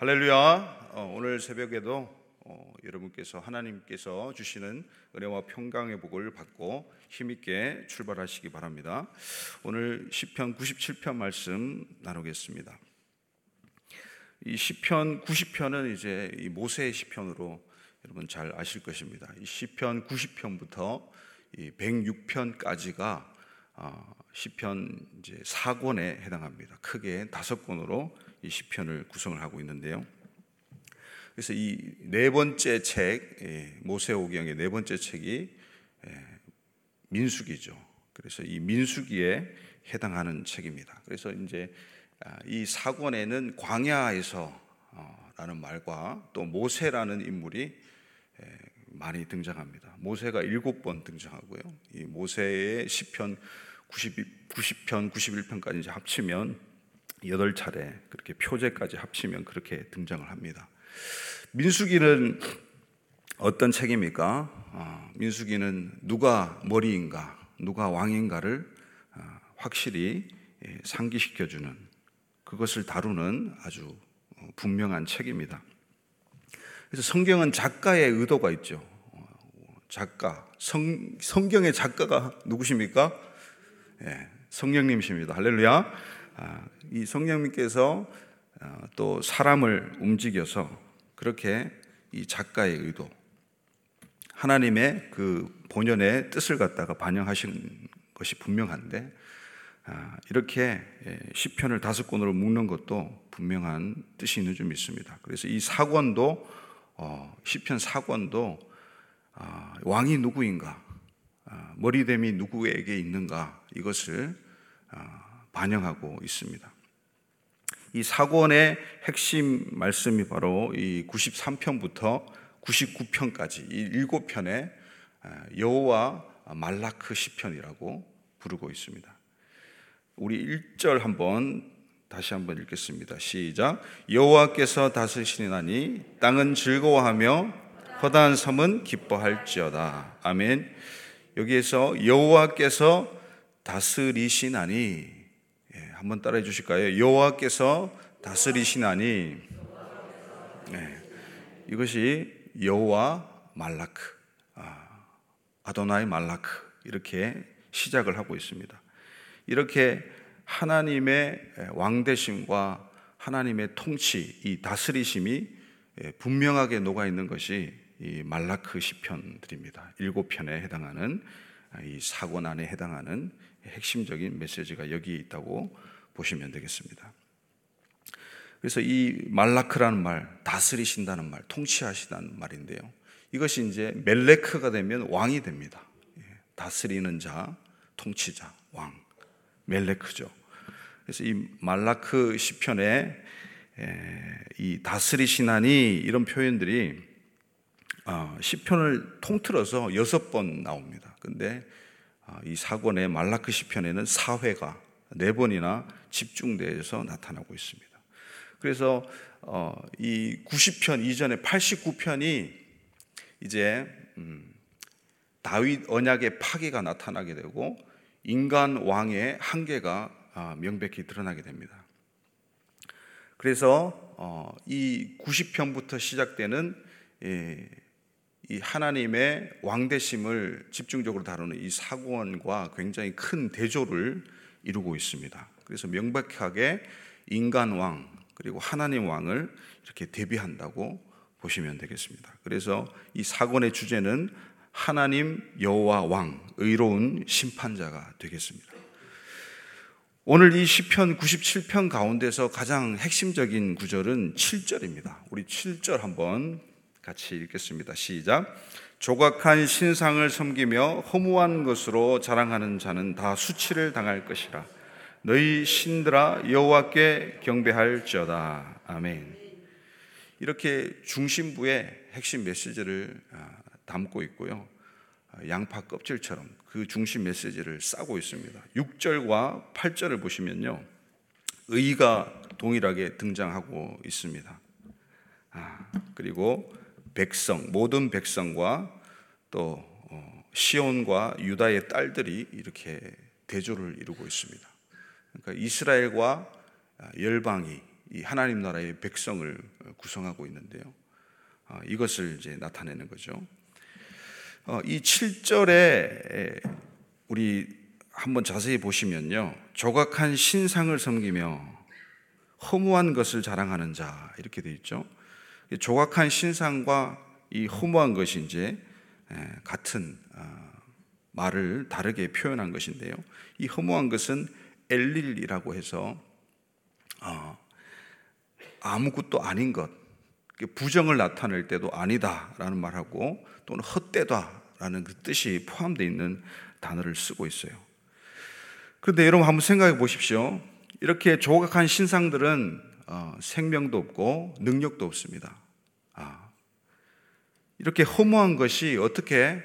할렐루야. 어, 오늘 새벽에도 어, 여러분께서 하나님께서 주시는 은혜와 평강의 복을 받고 힘있게 출발하시기 바랍니다. 오늘 시편 97편 말씀 나누겠습니다. 이 시편 90편은 이제 이 모세의 시편으로 여러분 잘 아실 것입니다. 이 시편 90편부터 이 106편까지가 어, 시편 이제 4권에 해당합니다. 크게 다섯 권으로 이 시편을 구성을 하고 있는데요. 그래서 이 네 번째 책 예, 모세오경의 네 번째 책이 예, 민수기죠. 그래서 이 민수기에 해당하는 책입니다. 그래서 이제 아, 이 사권에는 광야에서 어, 라는 말과 또 모세라는 인물이 예, 많이 등장합니다. 모세가 일곱 번 등장하고요. 이 모세의 시편 90, 90편, 91편까지 이제 합치면 여덟 차례 그렇게 표제까지 합치면 그렇게 등장을 합니다. 민수기는 어떤 책입니까? 어, 민수기는 누가 머리인가, 누가 왕인가를 어, 확실히 예, 상기시켜주는 그것을 다루는 아주 어, 분명한 책입니다. 그래서 성경은 작가의 의도가 있죠. 어, 작가, 성, 성경의 작가가 누구십니까? 예, 성령님이십니다. 할렐루야. 아, 이 성령님께서 아, 또 사람을 움직여서 그렇게 이 작가의 의도, 하나님의 그 본연의 뜻을 갖다가 반영하신 것이 분명한데 아, 이렇게 예, 시편을 다섯 권으로 묶는 것도 분명한 뜻이 있는 줄 믿습니다. 그래서 이 사권도 어, 시편 사권도 왕이 누구인가, 머리됨이 누구에게 있는가 이것을 반영하고 있습니다. 이 사권의 핵심 말씀이 바로 이 93편부터 99편까지 이 일곱 편의 여호와 말라크 시편이라고 부르고 있습니다. 우리 1절 한번 다시 한번 읽겠습니다. 시작. 여호와께서 다스리시나니 땅은 즐거워하며 허다한 섬은 기뻐할지어다. 아멘. 여기에서 여호와께서 다스리시나니 한번 따라해 주실까요? 여호와께서 다스리시나니 네. 이것이 여호와 말라크 아, 도나이 말라크 이렇게 시작을 하고 있습니다. 이렇게 하나님의 왕대심과 하나님의 통치, 이 다스리심이 분명하게 녹아 있는 것이 이 말라크 시편들입니다. 일곱 편에 해당하는 이 사권 안에 해당하는 핵심적인 메시지가 여기 있다고 보시면 되겠습니다. 그래서 이 말라크라는 말, 다스리신다는 말, 통치하시다는 말인데요. 이것이 이제 멜레크가 되면 왕이 됩니다. 예, 다스리는 자, 통치자, 왕, 멜레크죠. 그래서 이 말라크 시편에 이 다스리시나니 이런 표현들이 아, 시편을 통틀어서 여섯 번 나옵니다. 근데 아, 이 사권의 말라크 시편에는 사회가 네 번이나 집중돼서 나타나고 있습니다. 그래서 어, 이 90편 이전에 89편이 이제 음, 다윗 언약의 파괴가 나타나게 되고 인간 왕의 한계가 아, 명백히 드러나게 됩니다. 그래서 어, 이 90편부터 시작되는 이 하나님의 왕대심을 집중적으로 다루는 이 사고원과 굉장히 큰 대조를 이루고 있습니다. 그래서 명백하게 인간 왕 그리고 하나님 왕을 이렇게 대비한다고 보시면 되겠습니다. 그래서 이 사건의 주제는 하나님 여호와 왕 의로운 심판자가 되겠습니다. 오늘 이 시편 97편 가운데서 가장 핵심적인 구절은 7절입니다. 우리 7절 한번 같이 읽겠습니다. 시작. 조각한 신상을 섬기며 허무한 것으로 자랑하는 자는 다 수치를 당할 것이라. 너희 신들아 여호와께 경배할지어다. 아멘. 이렇게 중심부에 핵심 메시지를 아, 담고 있고요. 아, 양파 껍질처럼 그 중심 메시지를 싸고 있습니다. 6절과 8절을 보시면요. 의가 동일하게 등장하고 있습니다. 아, 그리고 백성, 모든 백성과 또 어, 시온과 유다의 딸들이 이렇게 대조를 이루고 있습니다. 그러니까 이스라엘과 열방이 이 하나님 나라의 백성을 구성하고 있는데요. 아, 이것을 이제 나타내는 거죠. 어, 이 7절에 우리 한번 자세히 보시면요. 조각한 신상을 섬기며 허무한 것을 자랑하는 자 이렇게 되어 있죠. 조각한 신상과 이 허무한 것이 이제 같은 어, 말을 다르게 표현한 것인데요. 이 허무한 것은 엘릴이라고 해서 어, 아무것도 아닌 것, 부정을 나타낼 때도 아니다라는 말하고 또는 헛되다라는 그 뜻이 포함되어 있는 단어를 쓰고 있어요. 그런데 여러분 한번 생각해 보십시오. 이렇게 조각한 신상들은 어, 생명도 없고 능력도 없습니다. 아, 이렇게 허무한 것이 어떻게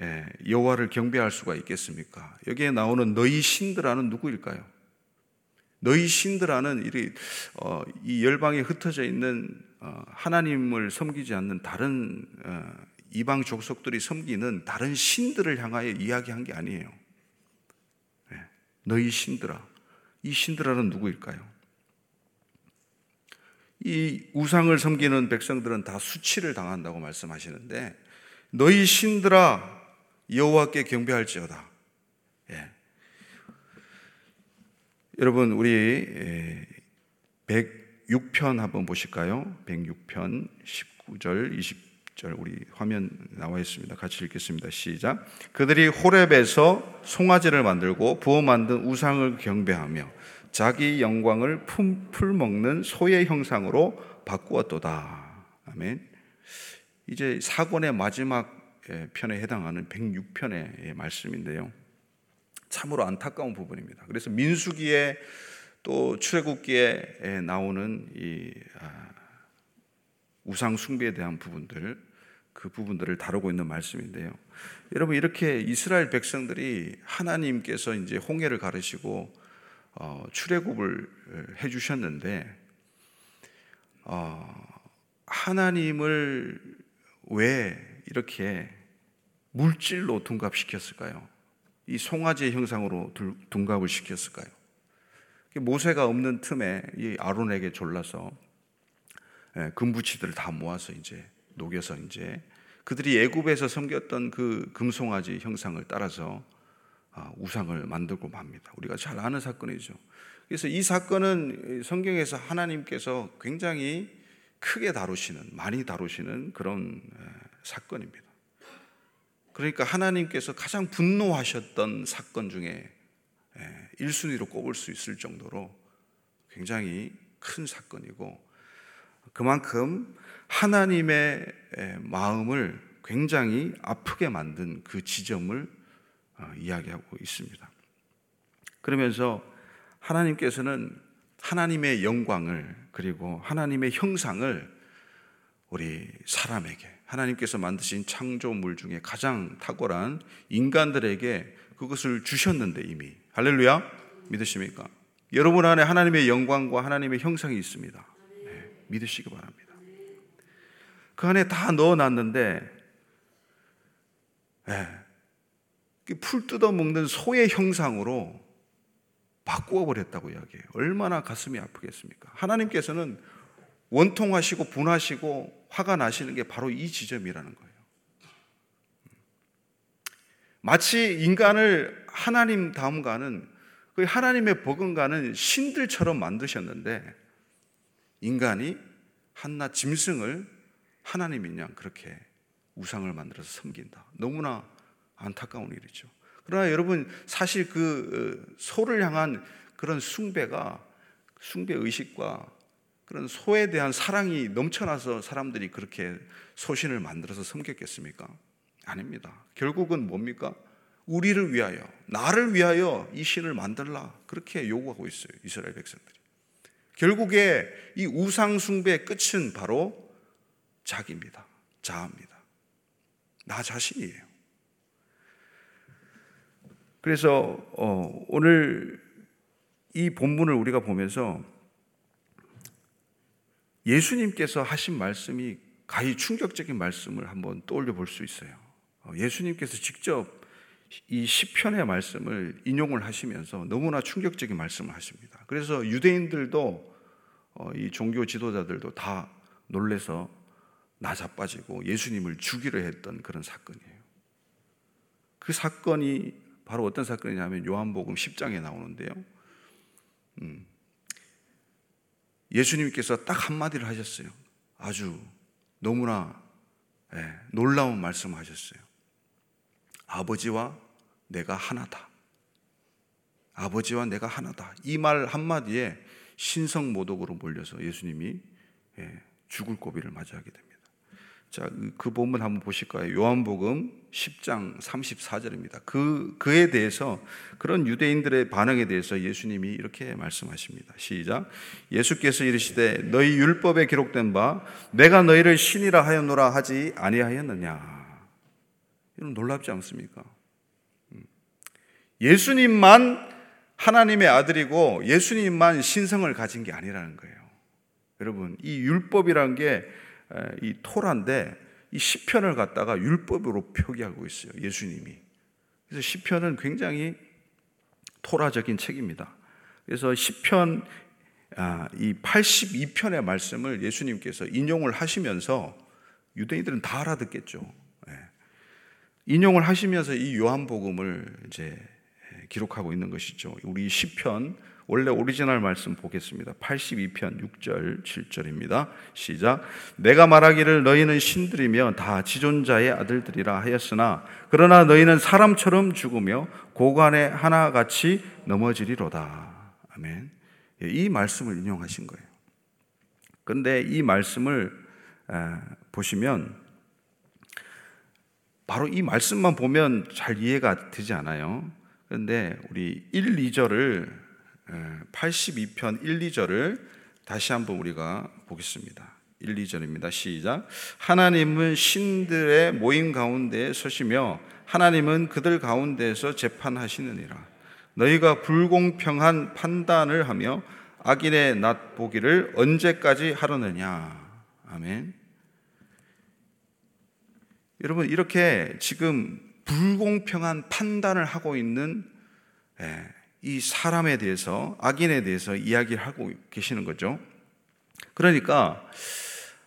예, 여호와를 경배할 수가 있겠습니까? 여기에 나오는 너희 신들아는 누구일까요? 너희 신들아는 어, 이 열방에 흩어져 있는 어, 하나님을 섬기지 않는 다른 어, 이방 족속들이 섬기는 다른 신들을 향하여 이야기한 게 아니에요. 예, 너희 신들아. 이 신들아는 누구일까요? 이 우상을 섬기는 백성들은 다 수치를 당한다고 말씀하시는데 너희 신들아 여호와께 경배할지어다. 예. 여러분 우리 106편 한번 보실까요? 106편 19절 20절 우리 화면 나와 있습니다. 같이 읽겠습니다. 시작. 그들이 호렙에서 송아지를 만들고 부어 만든 우상을 경배하며 자기 영광을 품풀 먹는 소의 형상으로 바꾸었도다. 아멘. 이제 사권의 마지막 편에 해당하는 106편의 말씀인데요. 참으로 안타까운 부분입니다. 그래서 민수기에 또 출애굽기에 나오는 이 아, 우상 숭배에 대한 부분들 그 부분들을 다루고 있는 말씀인데요. 여러분 이렇게 이스라엘 백성들이 하나님께서 이제 홍해를 가르시고 어, 출애굽을 해주셨는데 어, 하나님을 왜 이렇게 물질로 둔갑시켰을까요? 이 송아지의 형상으로 둔갑을 시켰을까요? 모세가 없는 틈에 이 아론에게 졸라서 예, 금부치들을 다 모아서 이제 녹여서 이제 그들이 애굽에서 섬겼던 그 금송아지 형상을 따라서 아, 우상을 만들고 맙니다. 우리가 잘 아는 사건이죠. 그래서 이 사건은 성경에서 하나님께서 굉장히 크게 다루시는, 많이 다루시는 그런 사건입니다. 그러니까 하나님께서 가장 분노하셨던 사건 중에 1순위로 꼽을 수 있을 정도로 굉장히 큰 사건이고 그만큼 하나님의 마음을 굉장히 아프게 만든 그 지점을 어, 이야기하고 있습니다. 그러면서 하나님께서는 하나님의 영광을 그리고 하나님의 형상을 우리 사람에게 하나님께서 만드신 창조물 중에 가장 탁월한 인간들에게 그것을 주셨는데 이미 할렐루야 믿으십니까? 여러분 안에 하나님의 영광과 하나님의 형상이 있습니다. 네, 믿으시기 바랍니다. 그 안에 다 넣어놨는데 네, 풀 뜯어 먹는 소의 형상으로 바꾸어 버렸다고 이야기해요. 얼마나 가슴이 아프겠습니까? 하나님께서는 원통하시고 분하시고 화가 나시는 게 바로 이 지점이라는 거예요. 마치 인간을 하나님 다음가는 그 하나님의 버금가는 신들처럼 만드셨는데 인간이 한낱 짐승을 하나님인 양 그렇게 우상을 만들어서 섬긴다. 너무나 안타까운 일이죠. 그러나 여러분 사실 그 어, 소를 향한 그런 숭배가 숭배 의식과 그런 소에 대한 사랑이 넘쳐나서 사람들이 그렇게 소신을 만들어서 섬겼겠습니까? 아닙니다. 결국은 뭡니까? 우리를 위하여, 나를 위하여 이 신을 만들라. 그렇게 요구하고 있어요. 이스라엘 백성들이. 결국에 이 우상숭배의 끝은 바로 자기입니다. 자아입니다. 나 자신이에요. 그래서 어, 오늘 이 본문을 우리가 보면서 예수님께서 하신 말씀이 가히 충격적인 말씀을 한번 떠올려 볼 수 있어요. 어, 예수님께서 직접 이 시편의 말씀을 인용을 하시면서 너무나 충격적인 말씀을 하십니다. 그래서 유대인들도 어, 이 종교 지도자들도 다 놀래서 나자빠지고 예수님을 죽이려 했던 그런 사건이에요. 그 사건이 바로 어떤 사건이냐면 요한복음 10장에 나오는데요. 음, 예수님께서 딱 한마디를 하셨어요. 아주 너무나 예, 놀라운 말씀을 하셨어요. 아버지와 내가 하나다. 아버지와 내가 하나다. 이 말 한마디에 신성모독으로 몰려서 예수님이 예, 죽을 고비를 맞이하게 됩니다. 자, 그 본문 한번 보실까요? 요한복음 10장 34절입니다. 그, 그에 대해서 그런 유대인들의 반응에 대해서 예수님이 이렇게 말씀하십니다. 시작. 예수께서 이르시되 너희 율법에 기록된 바 내가 너희를 신이라 하였노라 하지 아니하였느냐. 이런 놀랍지 않습니까? 음. 예수님만 하나님의 아들이고 예수님만 신성을 가진 게 아니라는 거예요. 여러분, 이 율법이란 게 이 토라인데 이 시편을 갖다가 율법으로 표기하고 있어요. 예수님이. 그래서 시편은 굉장히 토라적인 책입니다. 그래서 시편 아, 이 82편의 말씀을 예수님께서 인용을 하시면서 유대인들은 다 알아듣겠죠. 예. 인용을 하시면서 이 요한복음을 이제 기록하고 있는 것이죠. 우리 시편 원래 오리지널 말씀 보겠습니다. 82편 6절 7절입니다. 시작. 내가 말하기를 너희는 신들이며 다 지존자의 아들들이라 하였으나 그러나 너희는 사람처럼 죽으며 고관에 하나같이 넘어지리로다. 아멘. 예, 이 말씀을 인용하신 거예요. 그런데 이 말씀을 보시면 바로 이 말씀만 보면 잘 이해가 되지 않아요. 그런데 우리 1, 2절을 82편 1, 2절을 다시 한번 우리가 보겠습니다. 1, 2절입니다. 시작. 하나님은 신들의 모임 가운데 서시며 하나님은 그들 가운데서 재판하시느니라. 너희가 불공평한 판단을 하며 악인의 낯 보기를 언제까지 하려느냐. 아멘. 여러분, 이렇게 지금 불공평한 판단을 하고 있는 예, 이 사람에 대해서 악인에 대해서 이야기를 하고 계시는 거죠. 그러니까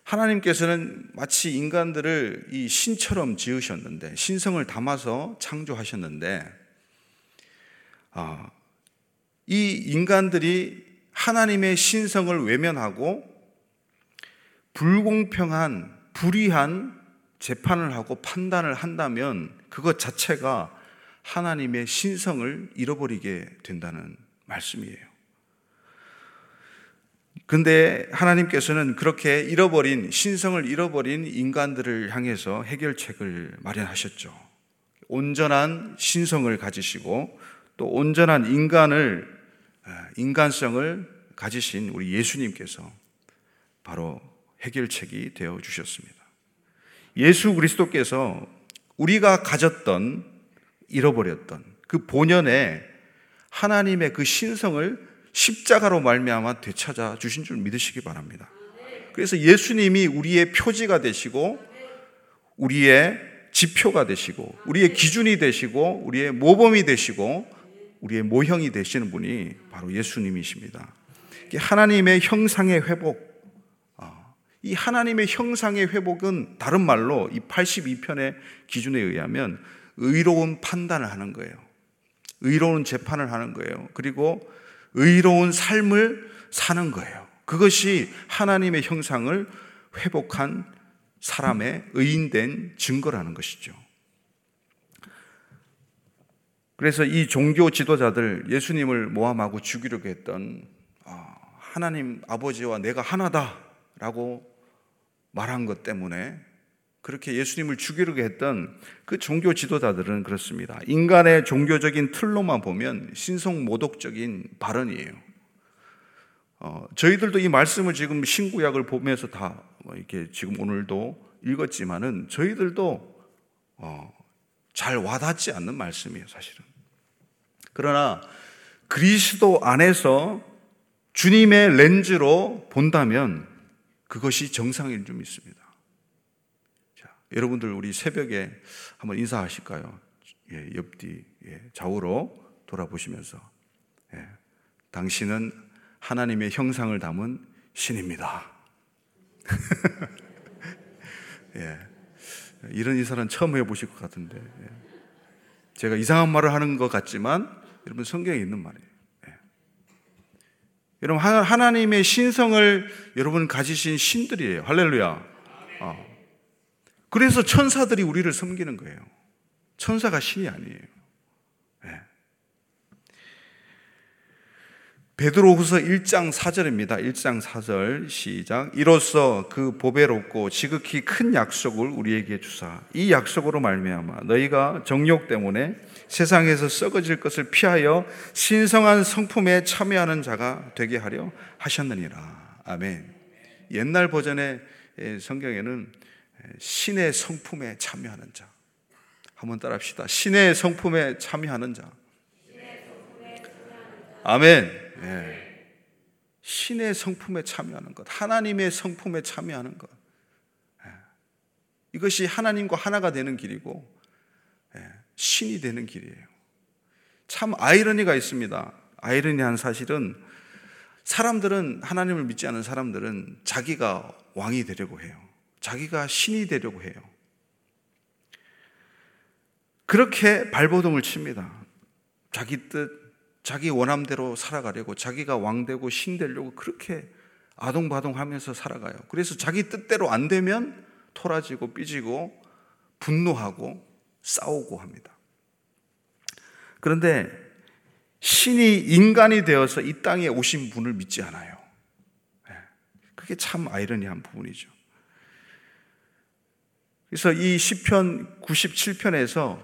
하나님께서는 마치 인간들을 이 신처럼 지으셨는데 신성을 담아서 창조하셨는데 아, 이 인간들이 하나님의 신성을 외면하고 불공평한 불의한 재판을 하고 판단을 한다면 그것 자체가 하나님의 신성을 잃어버리게 된다는 말씀이에요. 근데 하나님께서는 그렇게 잃어버린, 신성을 잃어버린 인간들을 향해서 해결책을 마련하셨죠. 온전한 신성을 가지시고 또 온전한 인간을, 아, 인간성을 가지신 우리 예수님께서 바로 해결책이 되어 주셨습니다. 예수 그리스도께서 우리가 가졌던 잃어버렸던 그 본연의 하나님의 그 신성을 십자가로 말미암아 되찾아 주신 줄 믿으시기 바랍니다. 그래서 예수님이 우리의 표지가 되시고 우리의 지표가 되시고 우리의 기준이 되시고 우리의 모범이 되시고 우리의 모형이 되시는 분이 바로 예수님이십니다. 하나님의 형상의 회복 아, 이 하나님의 형상의 회복은 다른 말로 이 82편의 기준에 의하면 의로운 판단을 하는 거예요. 의로운 재판을 하는 거예요. 그리고 의로운 삶을 사는 거예요. 그것이 하나님의 형상을 회복한 사람의 의인된 증거라는 것이죠. 그래서 이 종교 지도자들 예수님을 모함하고 죽이려고 했던 아, 하나님 아버지와 내가 하나다라고 말한 것 때문에 그렇게 예수님을 죽이려고 했던 그 종교 지도자들은 그렇습니다. 인간의 종교적인 틀로만 보면 신성 모독적인 발언이에요. 어, 저희들도 이 말씀을 지금 신구약을 보면서 다뭐 이렇게 지금 오늘도 읽었지만은 저희들도 어, 잘 와닿지 않는 말씀이에요, 사실은. 그러나 그리스도 안에서 주님의 렌즈로 본다면 그것이 정상일 줄 믿습니다. 여러분들 우리 새벽에 한번 인사하실까요? 예, 옆뒤 예, 좌우로 돌아보시면서 예, 당신은 하나님의 형상을 담은 신입니다. 예. 이런 인사는 처음 해보실 것 같은데. 예. 제가 이상한 말을 하는 것 같지만, 여러분 성경에 있는 말이에요. 예. 여러분, 하나님의 신성을 여러분 가지신 신들이에요. 할렐루야. 어. 그래서 천사들이 우리를 섬기는 거예요. 천사가 신이 아니에요. 베드로후서 1장 4절입니다. 1장 4절 시작. 이로써 그 보배롭고 지극히 큰 약속을 우리에게 주사 이 약속으로 말미암아 너희가 정욕 때문에 세상에서 썩어질 것을 피하여 신성한 성품에 참여하는 자가 되게 하려 하셨느니라. 아멘. 옛날 버전의 성경에는 신의 성품에 참여하는 자. 한번 따라합시다. 신의 성품에 참여하는 자. 아멘. 예. 신의 성품에 참여하는 것, 하나님의 성품에 참여하는 것. 예. 이것이 하나님과 하나가 되는 길이고, 예. 신이 되는 길이에요. 참 아이러니가 있습니다. 아이러니한 사실은 사람들은 하나님을 믿지 않은 사람들은 자기가 왕이 되려고 해요. 자기가 신이 되려고 해요. 그렇게 발버둥을 칩니다. 자기 뜻, 자기 원함대로 살아가려고 자기가 왕되고 신되려고 그렇게 아동바동 하면서 살아가요. 그래서 자기 뜻대로 안 되면 토라지고 삐지고 분노하고 싸우고 합니다. 그런데 신이 인간이 되어서 이 땅에 오신 분을 믿지 않아요. 예. 그게 참 아이러니한 부분이죠. 그래서 이 시편 97편에서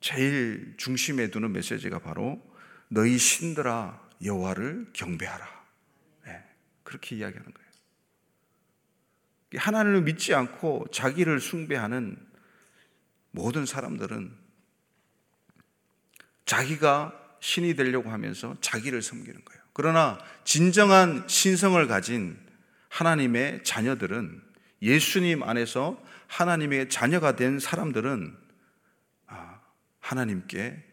제일 중심에 두는 메시지가 바로 너희 신들아 여호와를 경배하라. 네, 그렇게 이야기하는 거예요. 하나님을 믿지 않고 자기를 숭배하는 모든 사람들은 자기가 신이 되려고 하면서 자기를 섬기는 거예요. 그러나 진정한 신성을 가진 하나님의 자녀들은 예수님 안에서 하나님의 자녀가 된 사람들은 아, 하나님께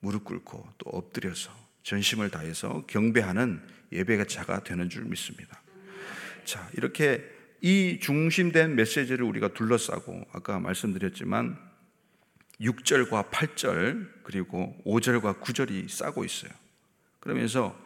무릎 꿇고 또 엎드려서 전심을 다해서 경배하는 예배자가 되는 줄 믿습니다. 자, 이렇게 이 중심된 메시지를 우리가 둘러싸고 아까 말씀드렸지만 6절과 8절 그리고 5절과 9절이 싸고 있어요. 그러면서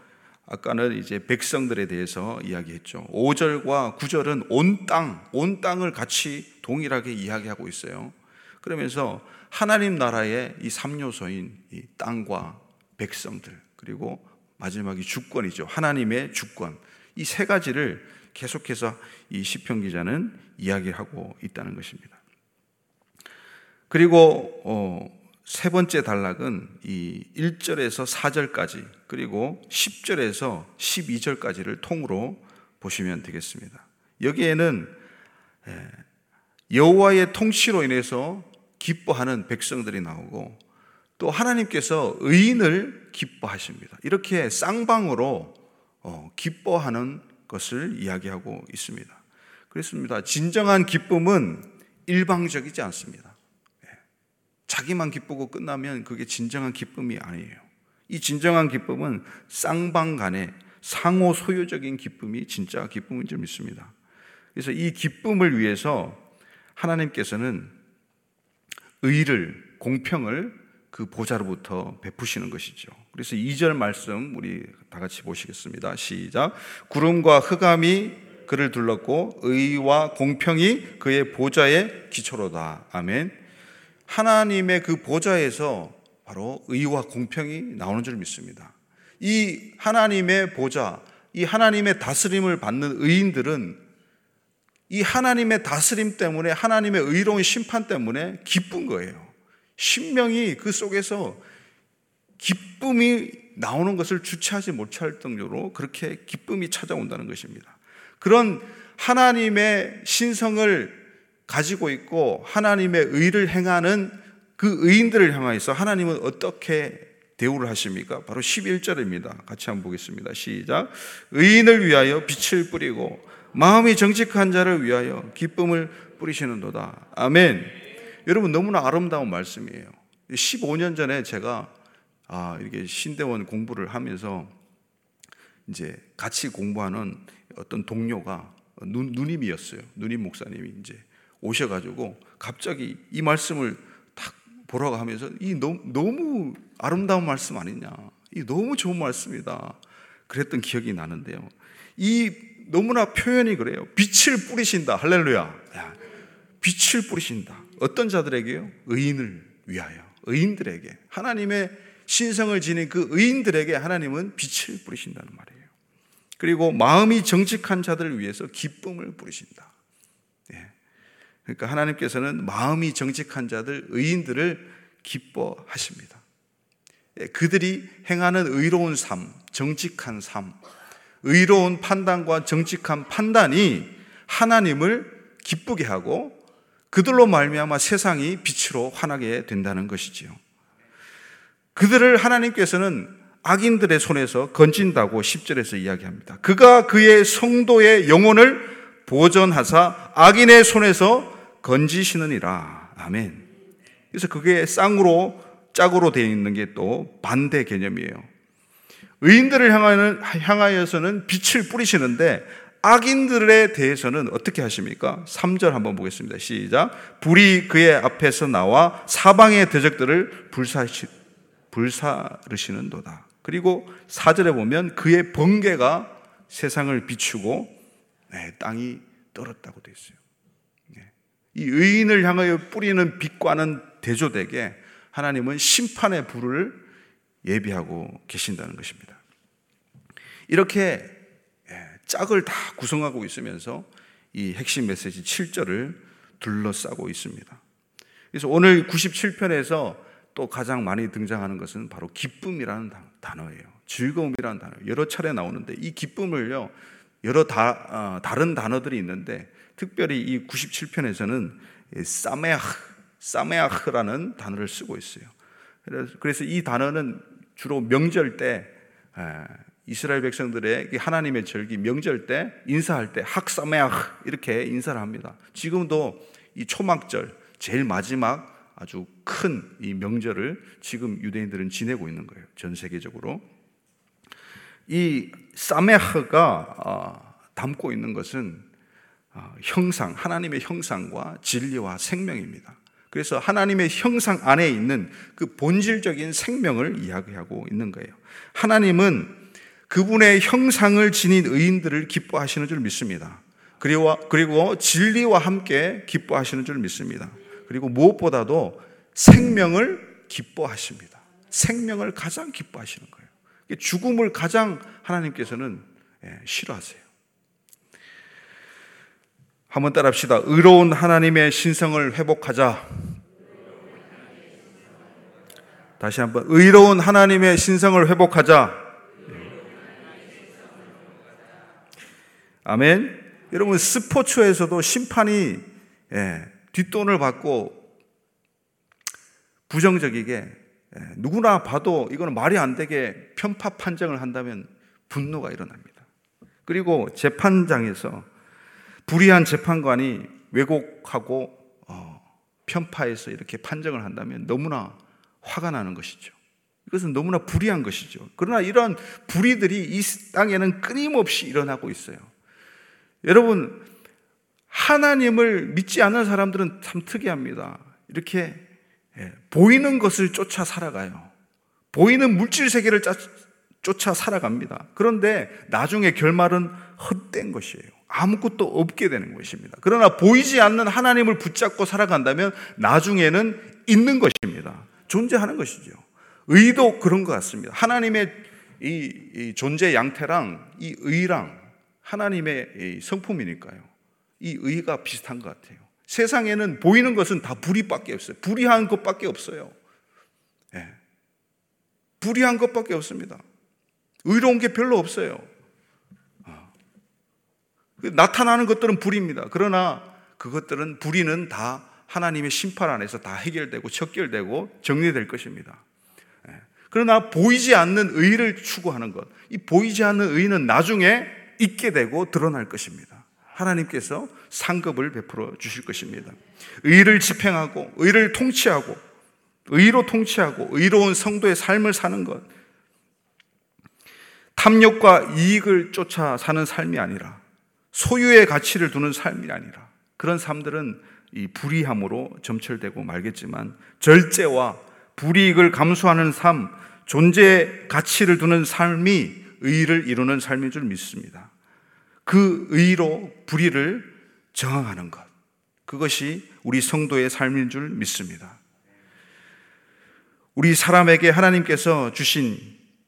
아까는 이제 백성들에 대해서 이야기했죠. 5절과 9절은 온 땅, 온 땅을 같이 동일하게 이야기하고 있어요. 그러면서 하나님 나라의 이 3요소인 이 땅과 백성들 그리고 마지막이 주권이죠. 하나님의 주권. 이 세 가지를 계속해서 이 시편 기자는 이야기하고 있다는 것입니다. 그리고 어, 세 번째 단락은 이 1절에서 4절까지 그리고 10절에서 12절까지를 통으로 보시면 되겠습니다. 여기에는 여호와의 통치로 인해서 기뻐하는 백성들이 나오고 또 하나님께서 의인을 기뻐하십니다. 이렇게 쌍방으로 어, 기뻐하는 것을 이야기하고 있습니다. 그렇습니다. 진정한 기쁨은 일방적이지 않습니다. 예. 자기만 기쁘고 끝나면 그게 진정한 기쁨이 아니에요. 이 진정한 기쁨은 쌍방 간의 상호 소유적인 기쁨이 진짜 기쁨인 줄 믿습니다. 그래서 이 기쁨을 위해서 하나님께서는 의를, 공평을 그 보좌로부터 베푸시는 것이죠. 그래서 2절 말씀 우리 다 같이 보시겠습니다. 시작. 구름과 흑암이 그를 둘렀고 의와 공평이 그의 보좌의 기초로다. 아멘. 하나님의 그 보좌에서 바로 의와 공평이 나오는 줄 믿습니다. 이 하나님의 보좌, 이 하나님의 다스림을 받는 의인들은 이 하나님의 다스림 때문에 하나님의 의로운 심판 때문에 기쁜 거예요. 신명이 그 속에서 기쁨이 나오는 것을 주체하지 못할 정도로 그렇게 기쁨이 찾아온다는 것입니다. 그런 하나님의 신성을 가지고 있고 하나님의 의를 행하는 그 의인들을 향하여서 하나님은 어떻게 대우를 하십니까? 바로 11절입니다. 같이 한번 보겠습니다. 시작. 의인을 위하여 빛을 뿌리고 마음이 정직한 자를 위하여 기쁨을 뿌리시는도다. 아멘. 여러분 너무나 아름다운 말씀이에요. 15년 전에 제가 아, 이렇게 신대원 공부를 하면서 이제 같이 공부하는 어떤 동료가 누, 누님이었어요. 누님 목사님이 이제 오셔가지고 갑자기 이 말씀을 딱 보라고 하면서 이 너무, 너무 아름다운 말씀 아니냐. 이 너무 좋은 말씀이다. 그랬던 기억이 나는데요. 이 너무나 표현이 그래요. 빛을 뿌리신다. 할렐루야. 빛을 뿌리신다. 어떤 자들에게요? 의인을 위하여. 의인들에게. 하나님의 신성을 지닌 그 의인들에게 하나님은 빛을 뿌리신다는 말이에요. 그리고 마음이 정직한 자들을 위해서 기쁨을 뿌리신다. 예. 그러니까 하나님께서는 마음이 정직한 자들, 의인들을 기뻐하십니다. 예. 그들이 행하는 의로운 삶, 정직한 삶, 의로운 판단과 정직한 판단이 하나님을 기쁘게 하고 그들로 말미암아 세상이 빛으로 환하게 된다는 것이지요. 그들을 하나님께서는 악인들의 손에서 건진다고 10절에서 이야기합니다. 그가 그의 성도의 영혼을 보전하사 악인의 손에서 건지시느니라. 아멘. 그래서 그게 쌍으로 짝으로 되어 있는 게 또 반대 개념이에요. 의인들을 향하는, 향하여서는 빛을 뿌리시는데 악인들에 대해서는 어떻게 하십니까? 3절 한번 보겠습니다. 시작. 불이 그의 앞에서 나와 사방의 대적들을 불사시, 불사르시는도다. 그리고 사절에 보면 그의 번개가 세상을 비추고 네, 땅이 떨었다고 되어 있어요. 네. 이 의인을 향하여 뿌리는 빛과는 대조되게 하나님은 심판의 불을 예비하고 계신다는 것입니다. 이렇게 예, 짝을 다 구성하고 있으면서 이 핵심 메시지 7절을 둘러싸고 있습니다. 그래서 오늘 97편에서 또 가장 많이 등장하는 것은 바로 기쁨이라는 단어예요. 즐거움이라는 단어. 여러 차례 나오는데 이 기쁨을요, 여러 다, 어, 다른 단어들이 있는데 특별히 이 97편에서는 사메아흐, 사메아흐라는 단어를 쓰고 있어요. 그래서 이 단어는 주로 명절 때 이스라엘 백성들의 하나님의 절기 명절 때 인사할 때 학사메아흐 이렇게 인사를 합니다. 지금도 이 초막절 제일 마지막 아주 큰 이 명절을 지금 유대인들은 지내고 있는 거예요. 전 세계적으로. 이 사메흐가 어, 담고 있는 것은 어, 형상, 하나님의 형상과 진리와 생명입니다. 그래서 하나님의 형상 안에 있는 그 본질적인 생명을 이야기하고 있는 거예요. 하나님은 그분의 형상을 지닌 의인들을 기뻐하시는 줄 믿습니다. 그리고, 그리고 진리와 함께 기뻐하시는 줄 믿습니다. 그리고 무엇보다도 생명을 기뻐하십니다. 생명을 가장 기뻐하시는 거예요. 죽음을 가장 하나님께서는 예, 싫어하세요. 한번 따라합시다. 의로운 하나님의 신성을 회복하자. 다시 한번 의로운 하나님의 신성을 회복하자. 아멘. 여러분 스포츠에서도 심판이 예, 뒷돈을 받고 부정적이게 예, 누구나 봐도 이거는 말이 안 되게 편파 판정을 한다면 분노가 일어납니다. 그리고 재판장에서 불의한 재판관이 왜곡하고 어, 편파해서 이렇게 판정을 한다면 너무나 화가 나는 것이죠. 이것은 너무나 불의한 것이죠. 그러나 이런 불의들이 이 땅에는 끊임없이 일어나고 있어요. 여러분, 하나님을 믿지 않는 사람들은 참 특이합니다. 이렇게 예, 보이는 것을 쫓아 살아가요. 보이는 물질 세계를 쫓아 살아갑니다. 그런데 나중에 결말은 헛된 것이에요. 아무것도 없게 되는 것입니다. 그러나 보이지 않는 하나님을 붙잡고 살아간다면 나중에는 있는 것입니다. 존재하는 것이죠. 의도 그런 것 같습니다. 하나님의 이, 이 존재 양태랑 이 의랑 하나님의 이 성품이니까요. 이 의가 비슷한 것 같아요. 세상에는 보이는 것은 다 불의밖에 없어요. 불의한 것밖에 없어요. 네. 불의한 것밖에 없습니다. 의로운 게 별로 없어요. 아. 그 나타나는 것들은 불입니다. 그러나 그것들은 불의는 다 하나님의 심판 안에서 다 해결되고 척결되고 정리될 것입니다. 예. 그러나 보이지 않는 의를 추구하는 것, 이 보이지 않는 의는 나중에 있게 되고 드러날 것입니다. 하나님께서 상급을 베풀어 주실 것입니다. 의를 집행하고 의를 통치하고 의로 통치하고 의로운 성도의 삶을 사는 것. 탐욕과 이익을 쫓아 사는 삶이 아니라 소유의 가치를 두는 삶이 아니라 그런 삶들은 이 불의함으로 점철되고 말겠지만 절제와 불이익을 감수하는 삶, 존재 가치를 두는 삶이 의를 이루는 삶인 줄 믿습니다. 그 의로 불의를 저항하는 것. 그것이 우리 성도의 삶인 줄 믿습니다. 우리 사람에게 하나님께서 주신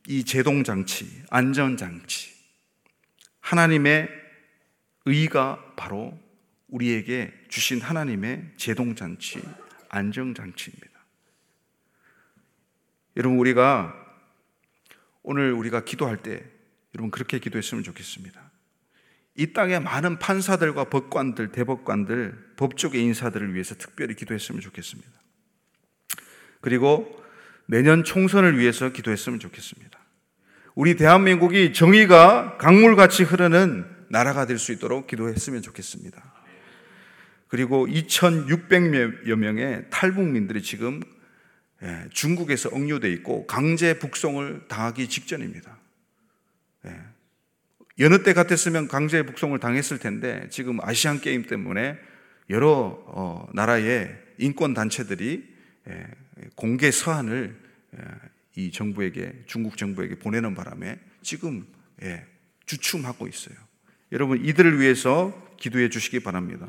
이 제동장치, 안전장치, 하나님의 의가 바로 우리에게 주신 하나님의 제동장치, 안정장치입니다. 여러분, 우리가 오늘 우리가 기도할 때 여러분 그렇게 기도했으면 좋겠습니다. 이 땅의 많은 판사들과 법관들, 대법관들, 법조계 인사들을 위해서 특별히 기도했으면 좋겠습니다. 그리고 내년 총선을 위해서 기도했으면 좋겠습니다. 우리 대한민국이 정의가 강물같이 흐르는 나라가 될 수 있도록 기도했으면 좋겠습니다. 그리고 2,600여 명의 탈북민들이 지금 예, 중국에서 억류돼 있고 강제 북송을 당하기 직전입니다. 예, 여느 때 같았으면 강제 북송을 당했을 텐데 지금 아시안 게임 때문에 여러 어, 나라의 인권 단체들이 예, 공개 서한을 이 정부에게 중국 정부에게 보내는 바람에 지금 주춤하고 있어요. 여러분 이들을 위해서 기도해 주시기 바랍니다.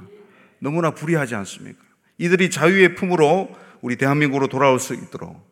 너무나 불의하지 않습니까? 이들이 자유의 품으로 우리 대한민국으로 돌아올 수 있도록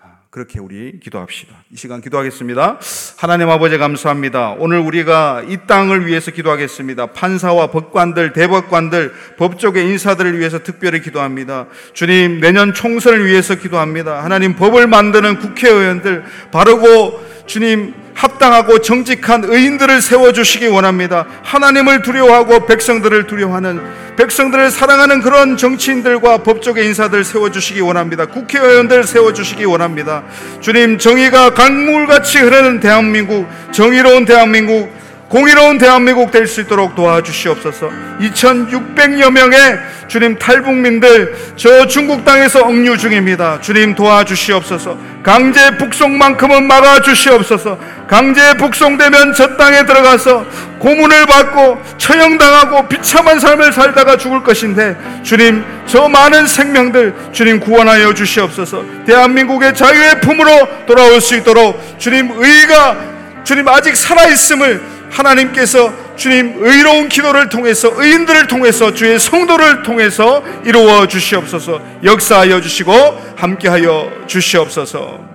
아, 그렇게 우리 기도합시다. 이 시간 기도하겠습니다. 하나님 아버지 감사합니다. 오늘 우리가 이 땅을 위해서 기도하겠습니다. 판사와 법관들, 대법관들, 법조계 인사들을 위해서 특별히 기도합니다. 주님, 내년 총선을 위해서 기도합니다. 하나님 법을 만드는 국회의원들 바르고 주님 합당하고 정직한 의인들을 세워주시기 원합니다. 하나님을 두려워하고 백성들을 두려워하는 백성들을 사랑하는 그런 정치인들과 법조계 인사들 세워주시기 원합니다. 국회의원들 세워주시기 원합니다. 주님 정의가 강물같이 흐르는 대한민국 정의로운 대한민국 공의로운 대한민국 될 수 있도록 도와주시옵소서. 2,600여 명의 주님 탈북민들 저 중국 땅에서 억류 중입니다. 주님 도와주시옵소서. 강제 북송만큼은 막아 주시옵소서. 강제 북송되면 저 땅에 들어가서 고문을 받고 처형당하고 비참한 삶을 살다가 죽을 것인데 주님 저 많은 생명들 주님 구원하여 주시옵소서. 대한민국의 자유의 품으로 돌아올 수 있도록 주님 의가 주님 아직 살아 있음을 하나님께서 주님 의로운 기도를 통해서 의인들을 통해서 주의 성도를 통해서 이루어 주시옵소서. 역사하여 주시고 함께하여 주시옵소서.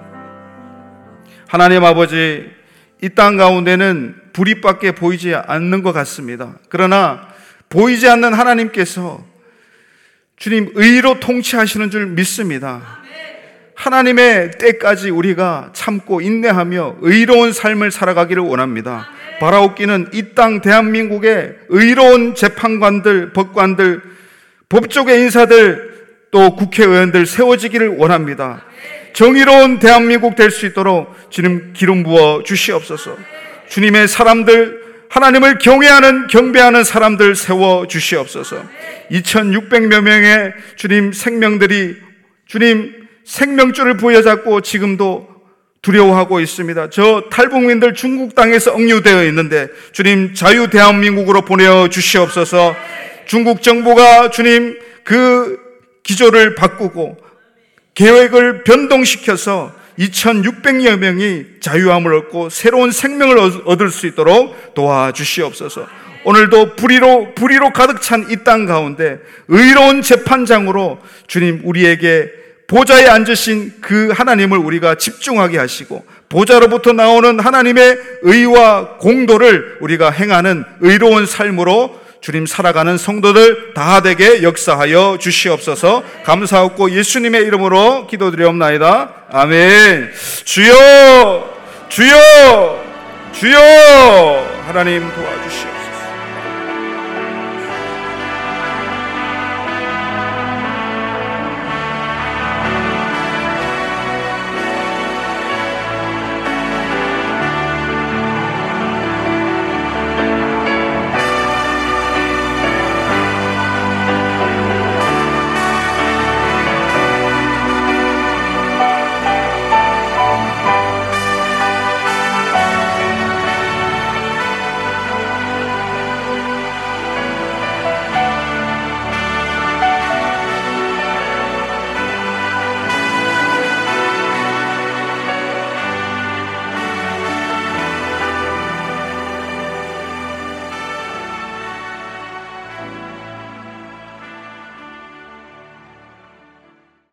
하나님 아버지 이 땅 가운데는 불이밖에 보이지 않는 것 같습니다. 그러나 보이지 않는 하나님께서 주님 의로 통치하시는 줄 믿습니다. 하나님의 때까지 우리가 참고 인내하며 의로운 삶을 살아가기를 원합니다. 바라옵기는 이 땅 대한민국의 의로운 재판관들, 법관들, 법조계 인사들, 또 국회의원들 세워지기를 원합니다. 정의로운 대한민국 될 수 있도록 주님 기름 부어 주시옵소서. 주님의 사람들, 하나님을 경외하는, 경배하는 사람들 세워 주시옵소서. 2,600여 명의 주님 생명들이 주님 생명줄을 부여잡고 지금도 두려워하고 있습니다. 저 탈북민들 중국 땅에서 억류되어 있는데 주님 자유 대한민국으로 보내어 주시옵소서. 중국 정부가 주님 그 기조를 바꾸고 계획을 변동시켜서 2,600여 명이 자유함을 얻고 새로운 생명을 얻을 수 있도록 도와주시옵소서. 오늘도 불의로 불의로 가득 찬 이 땅 가운데 의로운 재판장으로 주님 우리에게 보좌에 앉으신 그 하나님을 우리가 집중하게 하시고 보좌로부터 나오는 하나님의 의와 공도를 우리가 행하는 의로운 삶으로 주님 살아가는 성도들 다 되게 역사하여 주시옵소서 감사하고 예수님의 이름으로 기도드리옵나이다. 아멘. 주여, 주여, 주여, 하나님 도와주시옵소서.